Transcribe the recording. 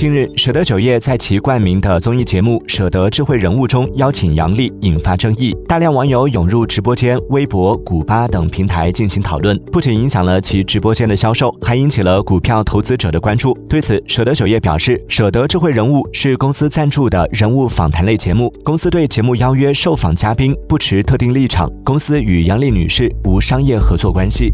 近日舍得酒业在其冠名的综艺节目舍得智慧人物中邀请杨笠引发争议大量网友涌入直播间微博古巴等平台进行讨论不仅影响了其直播间的销售还引起了股票投资者的关注对此舍得酒业表示舍得智慧人物是公司赞助的人物访谈类节目公司对节目邀约受访嘉宾不持特定立场公司与杨笠女士无商业合作关系。